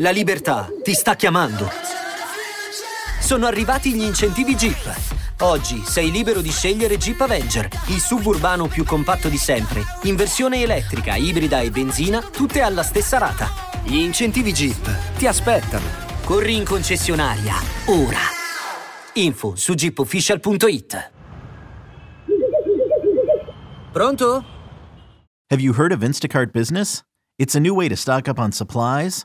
La libertà ti sta chiamando. Sono arrivati gli incentivi Jeep. Oggi sei libero di scegliere Jeep Avenger, il suburbano più compatto di sempre, in versione elettrica, ibrida e benzina, tutte alla stessa rata. Gli incentivi Jeep ti aspettano. Corri in concessionaria, ora. Info su jeepofficial.it. Pronto? Have you heard of Instacart Business? It's a new way to stock up on supplies,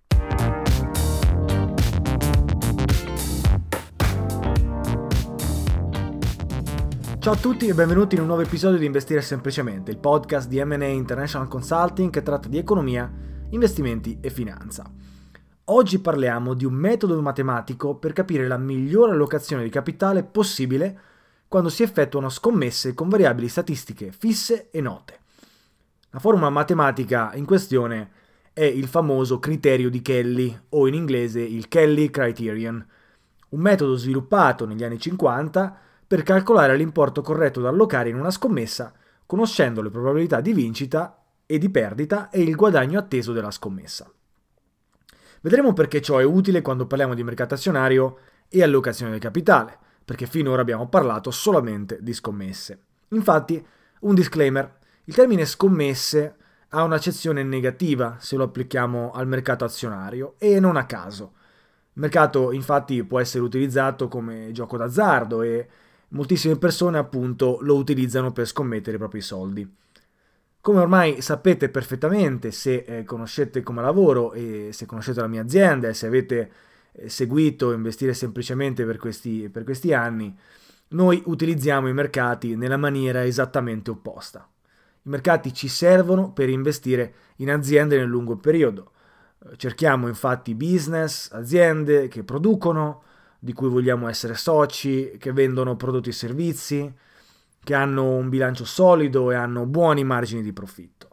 Ciao a tutti e benvenuti in un nuovo episodio di Investire Semplicemente, il podcast di M&A International Consulting che tratta di economia, investimenti e finanza. Oggi parliamo di un metodo matematico per capire la migliore allocazione di capitale possibile quando si effettuano scommesse con variabili statistiche fisse e note. La formula matematica in questione è il famoso criterio di Kelly o in inglese il Kelly Criterion, un metodo sviluppato negli anni 50 per calcolare l'importo corretto da allocare in una scommessa, conoscendo le probabilità di vincita e di perdita e il guadagno atteso della scommessa. Vedremo perché ciò è utile quando parliamo di mercato azionario e allocazione del capitale, perché finora abbiamo parlato solamente di scommesse. Infatti, un disclaimer, il termine scommesse ha un'accezione negativa se lo applichiamo al mercato azionario e non a caso. Il mercato infatti può essere utilizzato come gioco d'azzardo e moltissime persone appunto lo utilizzano per scommettere i propri soldi. Come ormai sapete perfettamente se eh, conoscete come lavoro e se conoscete la mia azienda e se avete eh, seguito investire semplicemente per questi, per questi anni, noi utilizziamo i mercati nella maniera esattamente opposta. I mercati ci servono per investire in aziende nel lungo periodo. Eh, cerchiamo infatti business, aziende che producono, di cui vogliamo essere soci, che vendono prodotti e servizi, che hanno un bilancio solido e hanno buoni margini di profitto.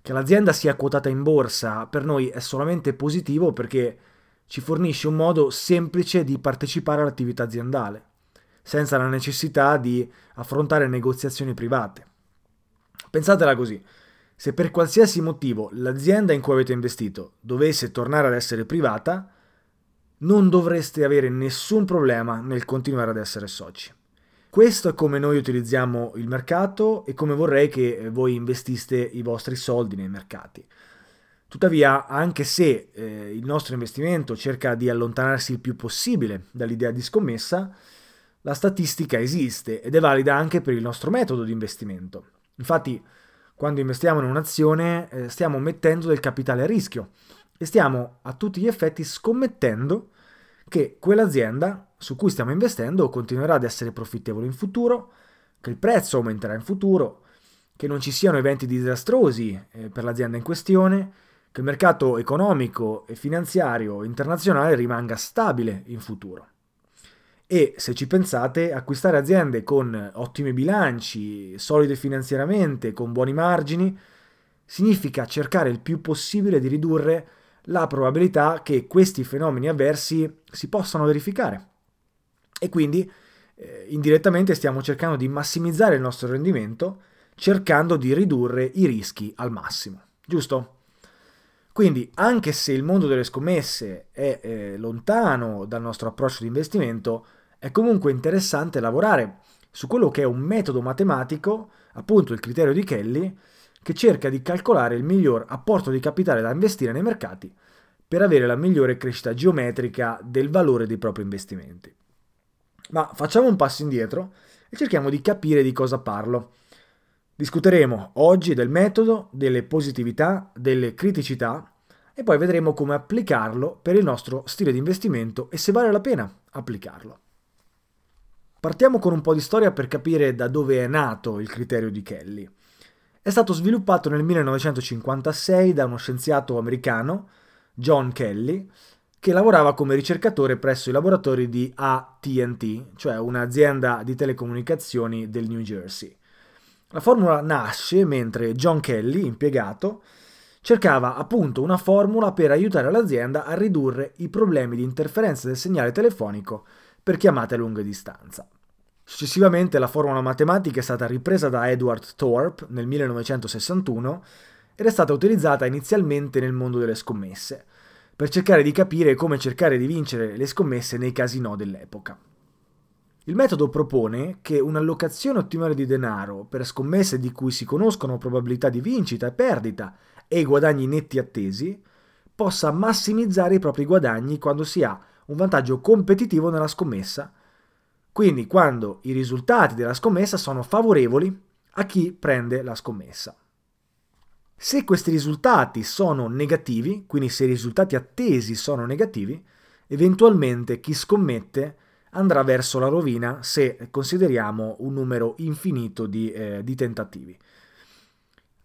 Che l'azienda sia quotata in borsa per noi è solamente positivo perché ci fornisce un modo semplice di partecipare all'attività aziendale, senza la necessità di affrontare negoziazioni private. Pensatela così, se per qualsiasi motivo l'azienda in cui avete investito dovesse tornare ad essere privata, non dovreste avere nessun problema nel continuare ad essere soci. Questo è come noi utilizziamo il mercato e come vorrei che voi investiste i vostri soldi nei mercati. Tuttavia, anche se eh, il nostro investimento cerca di allontanarsi il più possibile dall'idea di scommessa, la statistica esiste ed è valida anche per il nostro metodo di investimento. Infatti, quando investiamo in un'azione, eh, stiamo mettendo del capitale a rischio e stiamo a tutti gli effetti scommettendo che quell'azienda su cui stiamo investendo continuerà ad essere profittevole in futuro, che il prezzo aumenterà in futuro, che non ci siano eventi disastrosi eh, per l'azienda in questione, che il mercato economico e finanziario internazionale rimanga stabile in futuro. E se ci pensate, acquistare aziende con ottimi bilanci, solide finanziariamente, con buoni margini, significa cercare il più possibile di ridurre la probabilità che questi fenomeni avversi si possano verificare. E quindi eh, indirettamente stiamo cercando di massimizzare il nostro rendimento cercando di ridurre i rischi al massimo, giusto? Quindi anche se il mondo delle scommesse è eh, lontano dal nostro approccio di investimento, è comunque interessante lavorare su quello che è un metodo matematico, appunto il criterio di Kelly, che cerca di calcolare il miglior apporto di capitale da investire nei mercati per avere la migliore crescita geometrica del valore dei propri investimenti. Ma facciamo un passo indietro e cerchiamo di capire di cosa parlo. Discuteremo oggi del metodo, delle positività, delle criticità e poi vedremo come applicarlo per il nostro stile di investimento e se vale la pena applicarlo. Partiamo con un po' di storia per capire da dove è nato il criterio di Kelly. È stato sviluppato nel 1956 da uno scienziato americano, John Kelly, che lavorava come ricercatore presso i laboratori di ATT, cioè un'azienda di telecomunicazioni del New Jersey. La formula nasce mentre John Kelly, impiegato, cercava appunto una formula per aiutare l'azienda a ridurre i problemi di interferenza del segnale telefonico per chiamate a lunga distanza. Successivamente la formula matematica è stata ripresa da Edward Thorpe nel 1961 ed è stata utilizzata inizialmente nel mondo delle scommesse, per cercare di capire come cercare di vincere le scommesse nei casinò dell'epoca. Il metodo propone che un'allocazione ottimale di denaro per scommesse di cui si conoscono probabilità di vincita e perdita e i guadagni netti attesi possa massimizzare i propri guadagni quando si ha un vantaggio competitivo nella scommessa, quindi quando i risultati della scommessa sono favorevoli a chi prende la scommessa. Se questi risultati sono negativi, quindi se i risultati attesi sono negativi, eventualmente chi scommette andrà verso la rovina se consideriamo un numero infinito di, eh, di tentativi.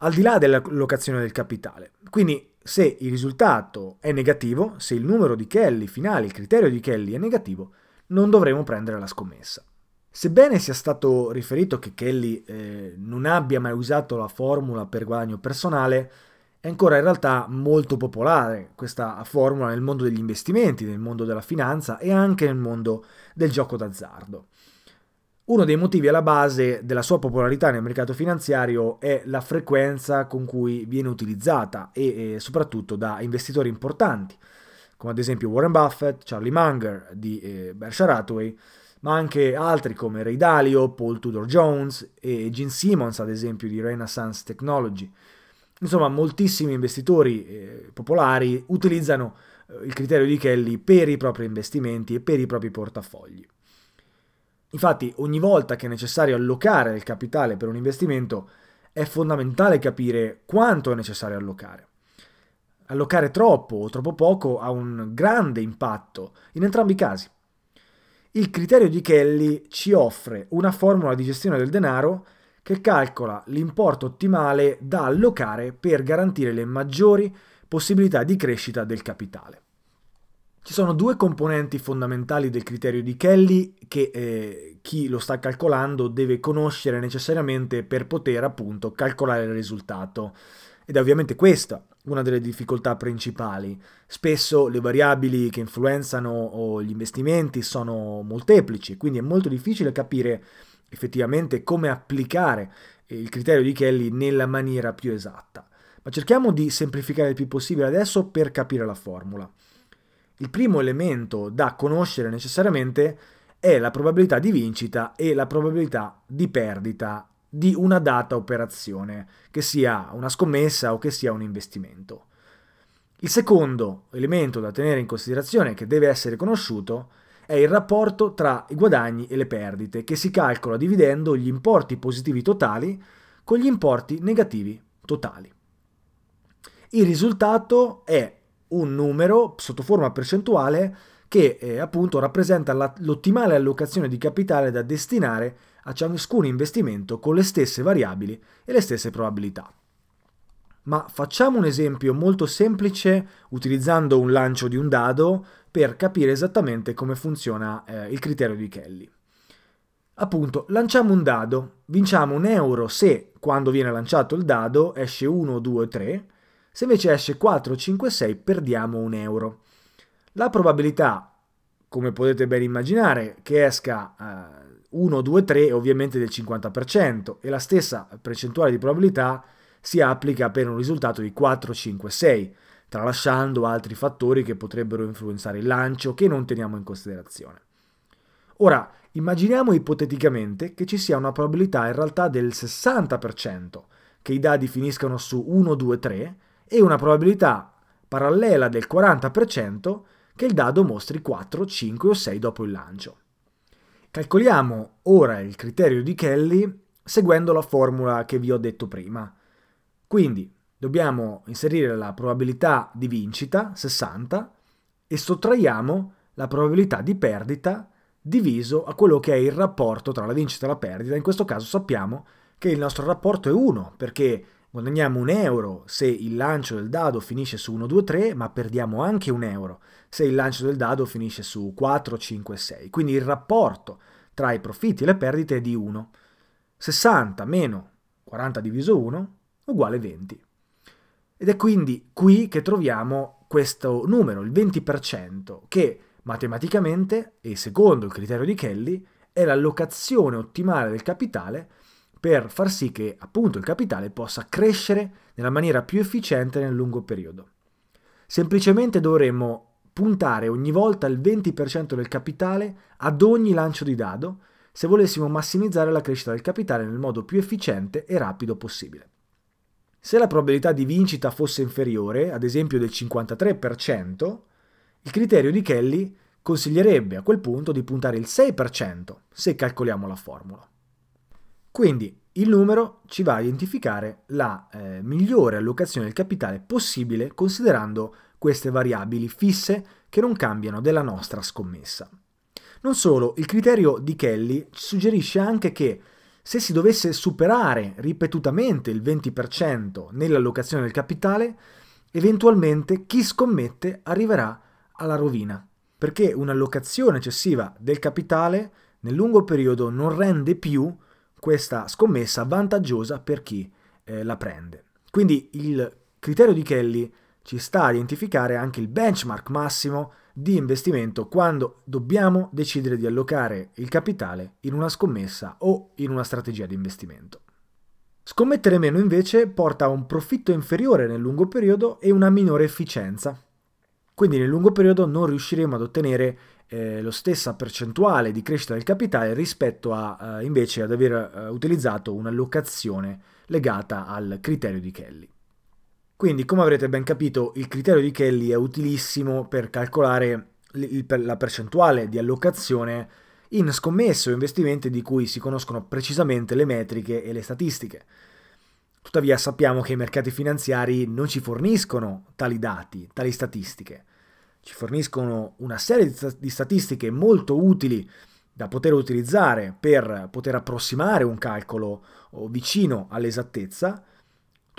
Al di là dell'allocazione del capitale. Quindi se il risultato è negativo, se il numero di Kelly finale, il criterio di Kelly è negativo, non dovremo prendere la scommessa. Sebbene sia stato riferito che Kelly eh, non abbia mai usato la formula per guadagno personale, è ancora in realtà molto popolare questa formula nel mondo degli investimenti, nel mondo della finanza e anche nel mondo del gioco d'azzardo. Uno dei motivi alla base della sua popolarità nel mercato finanziario è la frequenza con cui viene utilizzata e, e soprattutto da investitori importanti, come ad esempio Warren Buffett, Charlie Munger di eh, Berkshire Hathaway, ma anche altri come Ray Dalio, Paul Tudor Jones e Gene Simmons, ad esempio, di Renaissance Technology. Insomma, moltissimi investitori eh, popolari utilizzano eh, il criterio di Kelly per i propri investimenti e per i propri portafogli. Infatti, ogni volta che è necessario allocare il capitale per un investimento, è fondamentale capire quanto è necessario allocare. Allocare troppo o troppo poco ha un grande impatto in entrambi i casi. Il criterio di Kelly ci offre una formula di gestione del denaro che calcola l'importo ottimale da allocare per garantire le maggiori possibilità di crescita del capitale. Ci sono due componenti fondamentali del criterio di Kelly che eh, chi lo sta calcolando deve conoscere necessariamente per poter appunto calcolare il risultato. Ed è ovviamente questa una delle difficoltà principali. Spesso le variabili che influenzano gli investimenti sono molteplici, quindi è molto difficile capire effettivamente come applicare il criterio di Kelly nella maniera più esatta. Ma cerchiamo di semplificare il più possibile adesso per capire la formula. Il primo elemento da conoscere necessariamente è la probabilità di vincita e la probabilità di perdita di una data operazione, che sia una scommessa o che sia un investimento. Il secondo elemento da tenere in considerazione che deve essere conosciuto è il rapporto tra i guadagni e le perdite, che si calcola dividendo gli importi positivi totali con gli importi negativi totali. Il risultato è un numero sotto forma percentuale che eh, appunto rappresenta la, l'ottimale allocazione di capitale da destinare a ciascun investimento con le stesse variabili e le stesse probabilità. Ma facciamo un esempio molto semplice utilizzando un lancio di un dado per capire esattamente come funziona eh, il criterio di Kelly. Appunto, lanciamo un dado, vinciamo un euro se quando viene lanciato il dado esce 1, 2, 3, se invece esce 4, 5, 6 perdiamo un euro. La probabilità, come potete ben immaginare, che esca eh, 1, 2, 3 è ovviamente del 50% e la stessa percentuale di probabilità si applica per un risultato di 4, 5, 6, tralasciando altri fattori che potrebbero influenzare il lancio che non teniamo in considerazione. Ora, immaginiamo ipoteticamente che ci sia una probabilità in realtà del 60% che i dadi finiscano su 1, 2, 3 e una probabilità parallela del 40% che il dado mostri 4, 5 o 6 dopo il lancio. Calcoliamo ora il criterio di Kelly seguendo la formula che vi ho detto prima. Quindi dobbiamo inserire la probabilità di vincita, 60, e sottraiamo la probabilità di perdita diviso a quello che è il rapporto tra la vincita e la perdita. In questo caso sappiamo che il nostro rapporto è 1 perché guadagniamo un euro se il lancio del dado finisce su 1, 2, 3, ma perdiamo anche un euro se il lancio del dado finisce su 4, 5, 6. Quindi il rapporto tra i profitti e le perdite è di 1. 60 meno 40 diviso 1 uguale 20. Ed è quindi qui che troviamo questo numero, il 20%, che matematicamente e secondo il criterio di Kelly è l'allocazione ottimale del capitale per far sì che appunto il capitale possa crescere nella maniera più efficiente nel lungo periodo. Semplicemente dovremmo puntare ogni volta il 20% del capitale ad ogni lancio di dado se volessimo massimizzare la crescita del capitale nel modo più efficiente e rapido possibile. Se la probabilità di vincita fosse inferiore, ad esempio del 53%, il criterio di Kelly consiglierebbe a quel punto di puntare il 6% se calcoliamo la formula. Quindi il numero ci va a identificare la eh, migliore allocazione del capitale possibile considerando queste variabili fisse che non cambiano della nostra scommessa. Non solo, il criterio di Kelly suggerisce anche che se si dovesse superare ripetutamente il 20% nell'allocazione del capitale, eventualmente chi scommette arriverà alla rovina, perché un'allocazione eccessiva del capitale nel lungo periodo non rende più questa scommessa vantaggiosa per chi eh, la prende. Quindi il criterio di Kelly ci sta a identificare anche il benchmark massimo di investimento quando dobbiamo decidere di allocare il capitale in una scommessa o in una strategia di investimento. Scommettere meno invece porta a un profitto inferiore nel lungo periodo e una minore efficienza. Quindi nel lungo periodo non riusciremo ad ottenere eh, la stessa percentuale di crescita del capitale rispetto a eh, invece ad aver eh, utilizzato un'allocazione legata al criterio di Kelly. Quindi, come avrete ben capito, il criterio di Kelly è utilissimo per calcolare la percentuale di allocazione in scommesse o investimenti di cui si conoscono precisamente le metriche e le statistiche. Tuttavia sappiamo che i mercati finanziari non ci forniscono tali dati, tali statistiche. Ci forniscono una serie di statistiche molto utili da poter utilizzare per poter approssimare un calcolo vicino all'esattezza,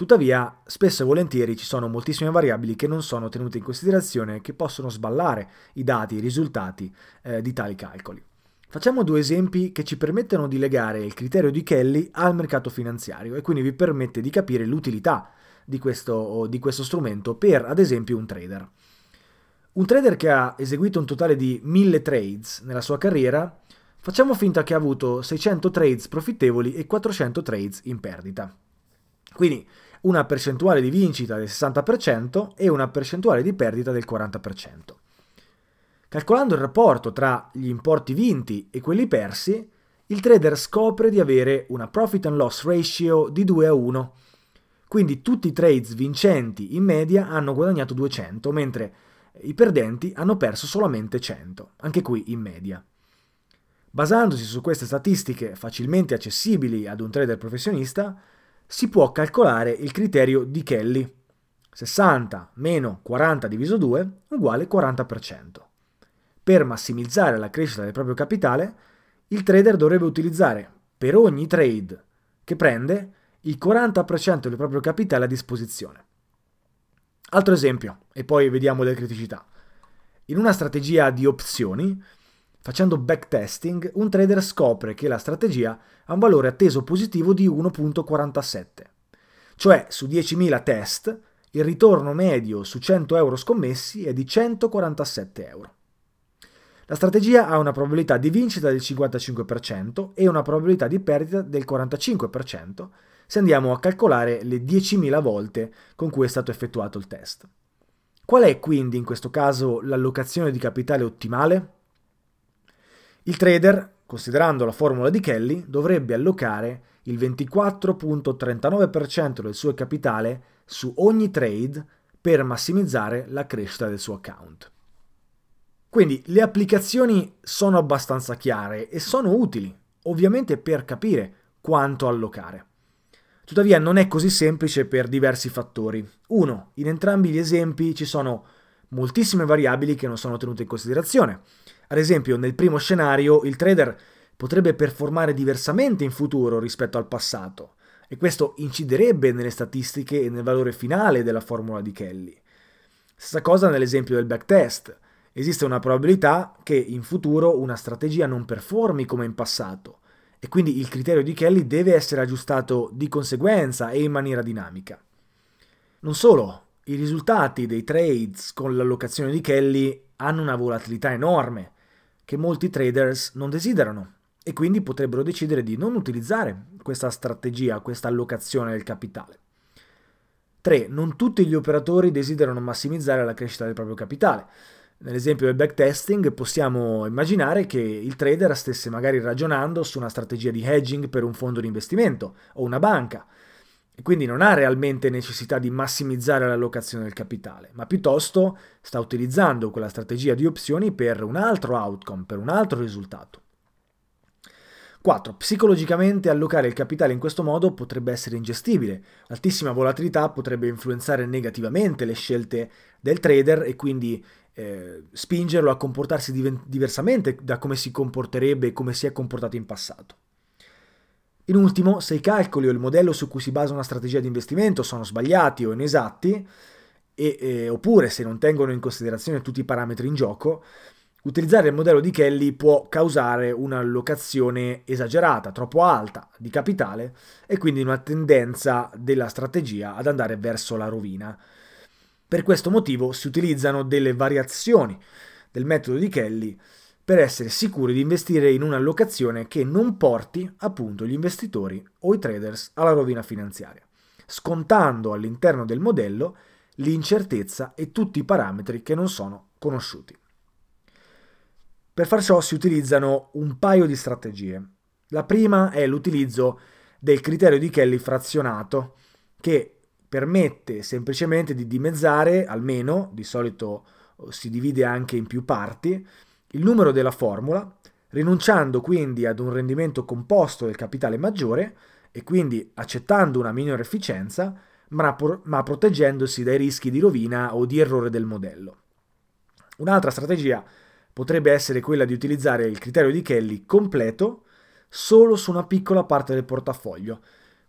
Tuttavia, spesso e volentieri ci sono moltissime variabili che non sono tenute in considerazione e che possono sballare i dati, i risultati eh, di tali calcoli. Facciamo due esempi che ci permettono di legare il criterio di Kelly al mercato finanziario e quindi vi permette di capire l'utilità di questo, di questo strumento per, ad esempio, un trader. Un trader che ha eseguito un totale di 1000 trades nella sua carriera, facciamo finta che ha avuto 600 trades profittevoli e 400 trades in perdita. Quindi una percentuale di vincita del 60% e una percentuale di perdita del 40%. Calcolando il rapporto tra gli importi vinti e quelli persi, il trader scopre di avere una profit and loss ratio di 2 a 1. Quindi tutti i trades vincenti in media hanno guadagnato 200, mentre i perdenti hanno perso solamente 100, anche qui in media. Basandosi su queste statistiche facilmente accessibili ad un trader professionista, si può calcolare il criterio di Kelly. 60 meno 40 diviso 2 uguale 40%. Per massimizzare la crescita del proprio capitale, il trader dovrebbe utilizzare per ogni trade che prende il 40% del proprio capitale a disposizione. Altro esempio, e poi vediamo le criticità. In una strategia di opzioni, Facendo backtesting, un trader scopre che la strategia ha un valore atteso positivo di 1.47. Cioè, su 10.000 test, il ritorno medio su 100 euro scommessi è di 147 euro. La strategia ha una probabilità di vincita del 55% e una probabilità di perdita del 45% se andiamo a calcolare le 10.000 volte con cui è stato effettuato il test. Qual è quindi in questo caso l'allocazione di capitale ottimale? Il trader, considerando la formula di Kelly, dovrebbe allocare il 24.39% del suo capitale su ogni trade per massimizzare la crescita del suo account. Quindi le applicazioni sono abbastanza chiare e sono utili, ovviamente per capire quanto allocare. Tuttavia non è così semplice per diversi fattori. Uno, in entrambi gli esempi ci sono moltissime variabili che non sono tenute in considerazione. Ad esempio, nel primo scenario il trader potrebbe performare diversamente in futuro rispetto al passato e questo inciderebbe nelle statistiche e nel valore finale della formula di Kelly. Stessa cosa nell'esempio del backtest. Esiste una probabilità che in futuro una strategia non performi come in passato e quindi il criterio di Kelly deve essere aggiustato di conseguenza e in maniera dinamica. Non solo, i risultati dei trades con l'allocazione di Kelly hanno una volatilità enorme che molti traders non desiderano e quindi potrebbero decidere di non utilizzare questa strategia, questa allocazione del capitale. 3. Non tutti gli operatori desiderano massimizzare la crescita del proprio capitale. Nell'esempio del backtesting possiamo immaginare che il trader stesse magari ragionando su una strategia di hedging per un fondo di investimento o una banca e quindi non ha realmente necessità di massimizzare l'allocazione del capitale, ma piuttosto sta utilizzando quella strategia di opzioni per un altro outcome, per un altro risultato. 4. Psicologicamente allocare il capitale in questo modo potrebbe essere ingestibile. L'altissima volatilità potrebbe influenzare negativamente le scelte del trader e quindi eh, spingerlo a comportarsi diven- diversamente da come si comporterebbe e come si è comportato in passato. In ultimo, se i calcoli o il modello su cui si basa una strategia di investimento sono sbagliati o inesatti, e, eh, oppure se non tengono in considerazione tutti i parametri in gioco, utilizzare il modello di Kelly può causare un'allocazione esagerata, troppo alta di capitale e quindi una tendenza della strategia ad andare verso la rovina. Per questo motivo si utilizzano delle variazioni del metodo di Kelly per essere sicuri di investire in un'allocazione che non porti appunto gli investitori o i traders alla rovina finanziaria, scontando all'interno del modello l'incertezza e tutti i parametri che non sono conosciuti. Per far ciò si utilizzano un paio di strategie. La prima è l'utilizzo del criterio di Kelly frazionato, che permette semplicemente di dimezzare, almeno, di solito eh, si divide anche in più parti, il numero della formula, rinunciando quindi ad un rendimento composto del capitale maggiore e quindi accettando una minore efficienza, ma, por- ma proteggendosi dai rischi di rovina o di errore del modello. Un'altra strategia potrebbe essere quella di utilizzare il criterio di Kelly completo solo su una piccola parte del portafoglio,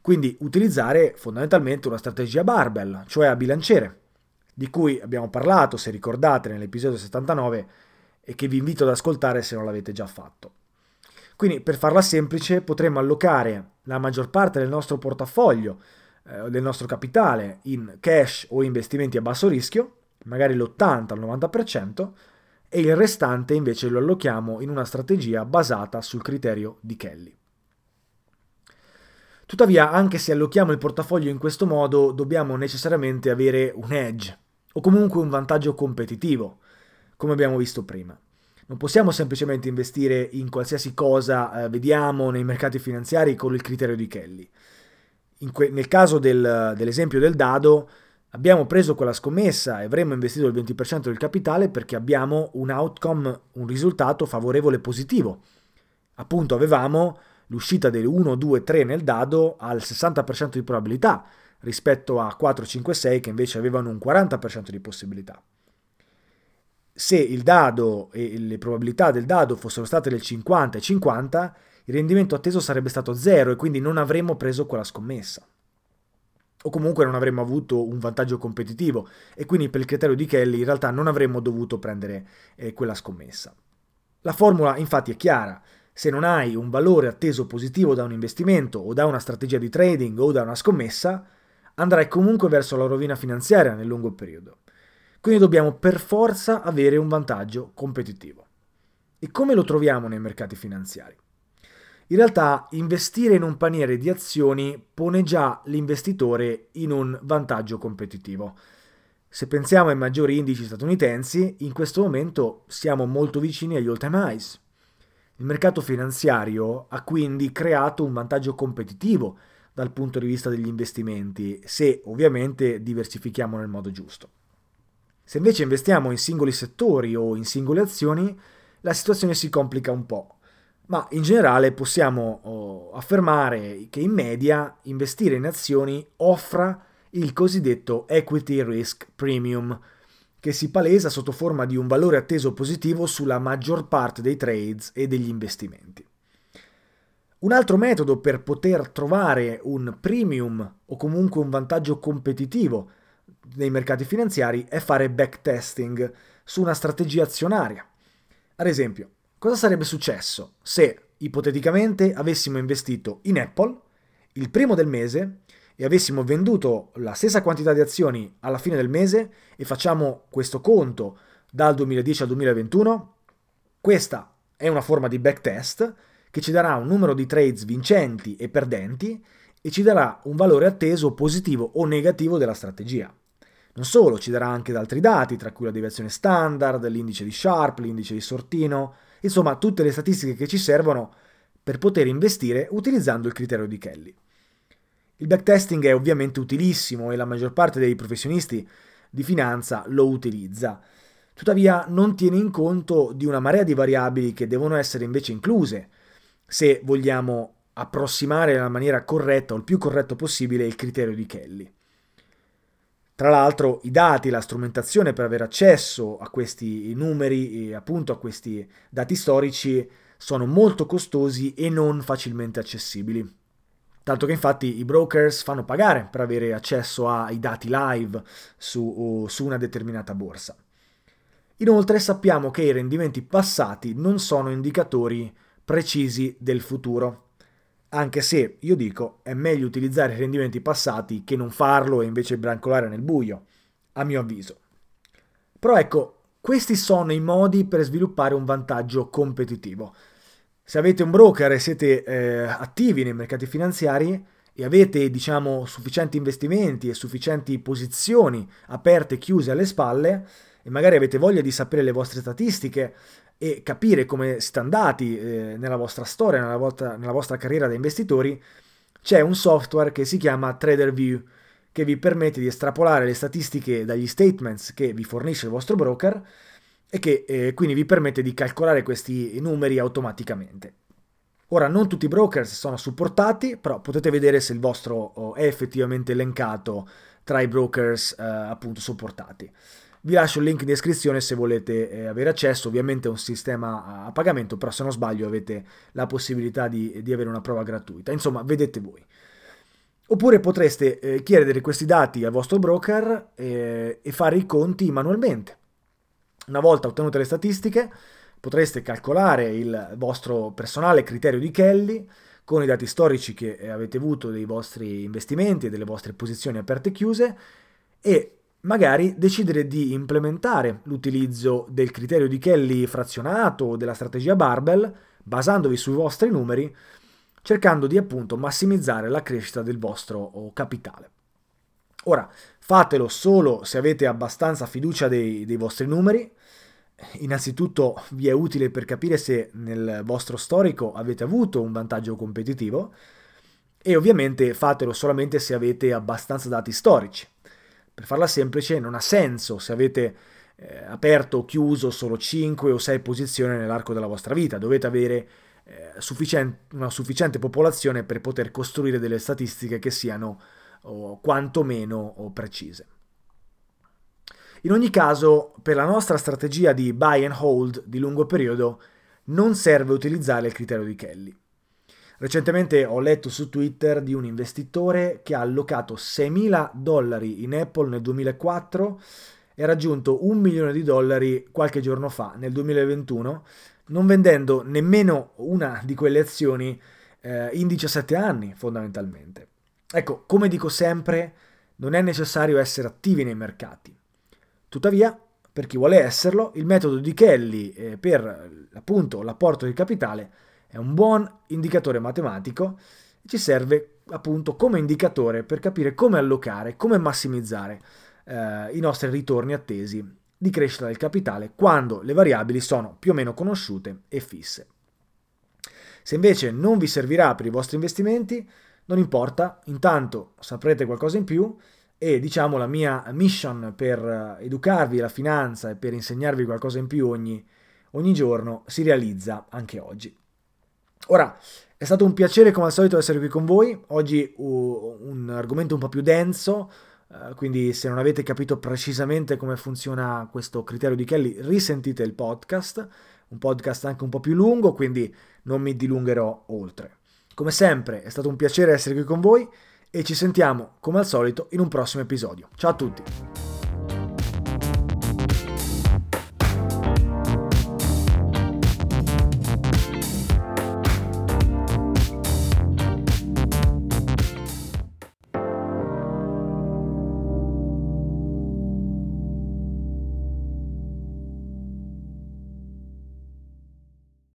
quindi utilizzare fondamentalmente una strategia barbell, cioè a bilanciere, di cui abbiamo parlato, se ricordate, nell'episodio 79 e che vi invito ad ascoltare se non l'avete già fatto. Quindi per farla semplice potremmo allocare la maggior parte del nostro portafoglio, eh, del nostro capitale in cash o investimenti a basso rischio, magari l'80-90%, e il restante invece lo allochiamo in una strategia basata sul criterio di Kelly. Tuttavia, anche se allochiamo il portafoglio in questo modo, dobbiamo necessariamente avere un edge, o comunque un vantaggio competitivo, come abbiamo visto prima. Non possiamo semplicemente investire in qualsiasi cosa eh, vediamo nei mercati finanziari con il criterio di Kelly. Que- nel caso del, dell'esempio del dado, abbiamo preso quella scommessa e avremmo investito il 20% del capitale perché abbiamo un outcome, un risultato favorevole positivo. Appunto avevamo l'uscita del 1, 2, 3 nel dado al 60% di probabilità rispetto a 4, 5, 6 che invece avevano un 40% di possibilità. Se il dado e le probabilità del dado fossero state del 50 e 50, il rendimento atteso sarebbe stato 0 e quindi non avremmo preso quella scommessa. O comunque non avremmo avuto un vantaggio competitivo e quindi per il criterio di Kelly in realtà non avremmo dovuto prendere eh, quella scommessa. La formula infatti è chiara, se non hai un valore atteso positivo da un investimento o da una strategia di trading o da una scommessa, andrai comunque verso la rovina finanziaria nel lungo periodo. Quindi dobbiamo per forza avere un vantaggio competitivo. E come lo troviamo nei mercati finanziari? In realtà investire in un paniere di azioni pone già l'investitore in un vantaggio competitivo. Se pensiamo ai maggiori indici statunitensi, in questo momento siamo molto vicini agli all-time highs. Il mercato finanziario ha quindi creato un vantaggio competitivo dal punto di vista degli investimenti, se ovviamente diversifichiamo nel modo giusto. Se invece investiamo in singoli settori o in singole azioni, la situazione si complica un po', ma in generale possiamo oh, affermare che in media investire in azioni offra il cosiddetto equity risk premium, che si palesa sotto forma di un valore atteso positivo sulla maggior parte dei trades e degli investimenti. Un altro metodo per poter trovare un premium o comunque un vantaggio competitivo nei mercati finanziari è fare backtesting su una strategia azionaria. Ad esempio, cosa sarebbe successo se ipoteticamente avessimo investito in Apple il primo del mese e avessimo venduto la stessa quantità di azioni alla fine del mese e facciamo questo conto dal 2010 al 2021, questa è una forma di backtest che ci darà un numero di trades vincenti e perdenti e ci darà un valore atteso positivo o negativo della strategia. Non solo, ci darà anche altri dati, tra cui la deviazione standard, l'indice di Sharp, l'indice di Sortino, insomma tutte le statistiche che ci servono per poter investire utilizzando il criterio di Kelly. Il backtesting è ovviamente utilissimo e la maggior parte dei professionisti di finanza lo utilizza. Tuttavia non tiene in conto di una marea di variabili che devono essere invece incluse se vogliamo approssimare nella maniera corretta o il più corretto possibile il criterio di Kelly. Tra l'altro i dati, la strumentazione per avere accesso a questi numeri e appunto a questi dati storici sono molto costosi e non facilmente accessibili. Tanto che infatti i brokers fanno pagare per avere accesso ai dati live su, su una determinata borsa. Inoltre sappiamo che i rendimenti passati non sono indicatori precisi del futuro, anche se io dico è meglio utilizzare i rendimenti passati che non farlo e invece brancolare nel buio, a mio avviso. Però ecco, questi sono i modi per sviluppare un vantaggio competitivo. Se avete un broker e siete eh, attivi nei mercati finanziari e avete, diciamo, sufficienti investimenti e sufficienti posizioni aperte e chiuse alle spalle, e magari avete voglia di sapere le vostre statistiche e capire come siete andati eh, nella vostra storia, nella vostra, nella vostra carriera da investitori, c'è un software che si chiama TraderView che vi permette di estrapolare le statistiche dagli statements che vi fornisce il vostro broker e che eh, quindi vi permette di calcolare questi numeri automaticamente. Ora, non tutti i brokers sono supportati, però potete vedere se il vostro oh, è effettivamente elencato tra i brokers eh, appunto supportati. Vi lascio il link in descrizione se volete eh, avere accesso, ovviamente è un sistema a pagamento, però se non sbaglio avete la possibilità di, di avere una prova gratuita. Insomma, vedete voi. Oppure potreste eh, chiedere questi dati al vostro broker eh, e fare i conti manualmente. Una volta ottenute le statistiche, potreste calcolare il vostro personale criterio di Kelly con i dati storici che avete avuto dei vostri investimenti e delle vostre posizioni aperte e chiuse e magari decidere di implementare l'utilizzo del criterio di Kelly frazionato o della strategia barbell basandovi sui vostri numeri, cercando di appunto massimizzare la crescita del vostro capitale. Ora, fatelo solo se avete abbastanza fiducia dei, dei vostri numeri, innanzitutto vi è utile per capire se nel vostro storico avete avuto un vantaggio competitivo e ovviamente fatelo solamente se avete abbastanza dati storici. Per farla semplice non ha senso se avete eh, aperto o chiuso solo 5 o 6 posizioni nell'arco della vostra vita, dovete avere eh, sufficient- una sufficiente popolazione per poter costruire delle statistiche che siano o quantomeno precise. In ogni caso, per la nostra strategia di buy and hold di lungo periodo, non serve utilizzare il criterio di Kelly. Recentemente ho letto su Twitter di un investitore che ha allocato 6.000 dollari in Apple nel 2004 e ha raggiunto un milione di dollari qualche giorno fa, nel 2021, non vendendo nemmeno una di quelle azioni eh, in 17 anni, fondamentalmente. Ecco, come dico sempre, non è necessario essere attivi nei mercati. Tuttavia, per chi vuole esserlo, il metodo di Kelly eh, per appunto l'apporto di capitale è un buon indicatore matematico ci serve appunto come indicatore per capire come allocare, come massimizzare eh, i nostri ritorni attesi di crescita del capitale quando le variabili sono più o meno conosciute e fisse. Se invece non vi servirà per i vostri investimenti, non importa, intanto saprete qualcosa in più e diciamo la mia mission per educarvi alla finanza e per insegnarvi qualcosa in più ogni, ogni giorno si realizza anche oggi. Ora, è stato un piacere come al solito essere qui con voi, oggi uh, un argomento un po' più denso, uh, quindi se non avete capito precisamente come funziona questo criterio di Kelly, risentite il podcast, un podcast anche un po' più lungo, quindi non mi dilungherò oltre. Come sempre è stato un piacere essere qui con voi e ci sentiamo come al solito in un prossimo episodio. Ciao a tutti!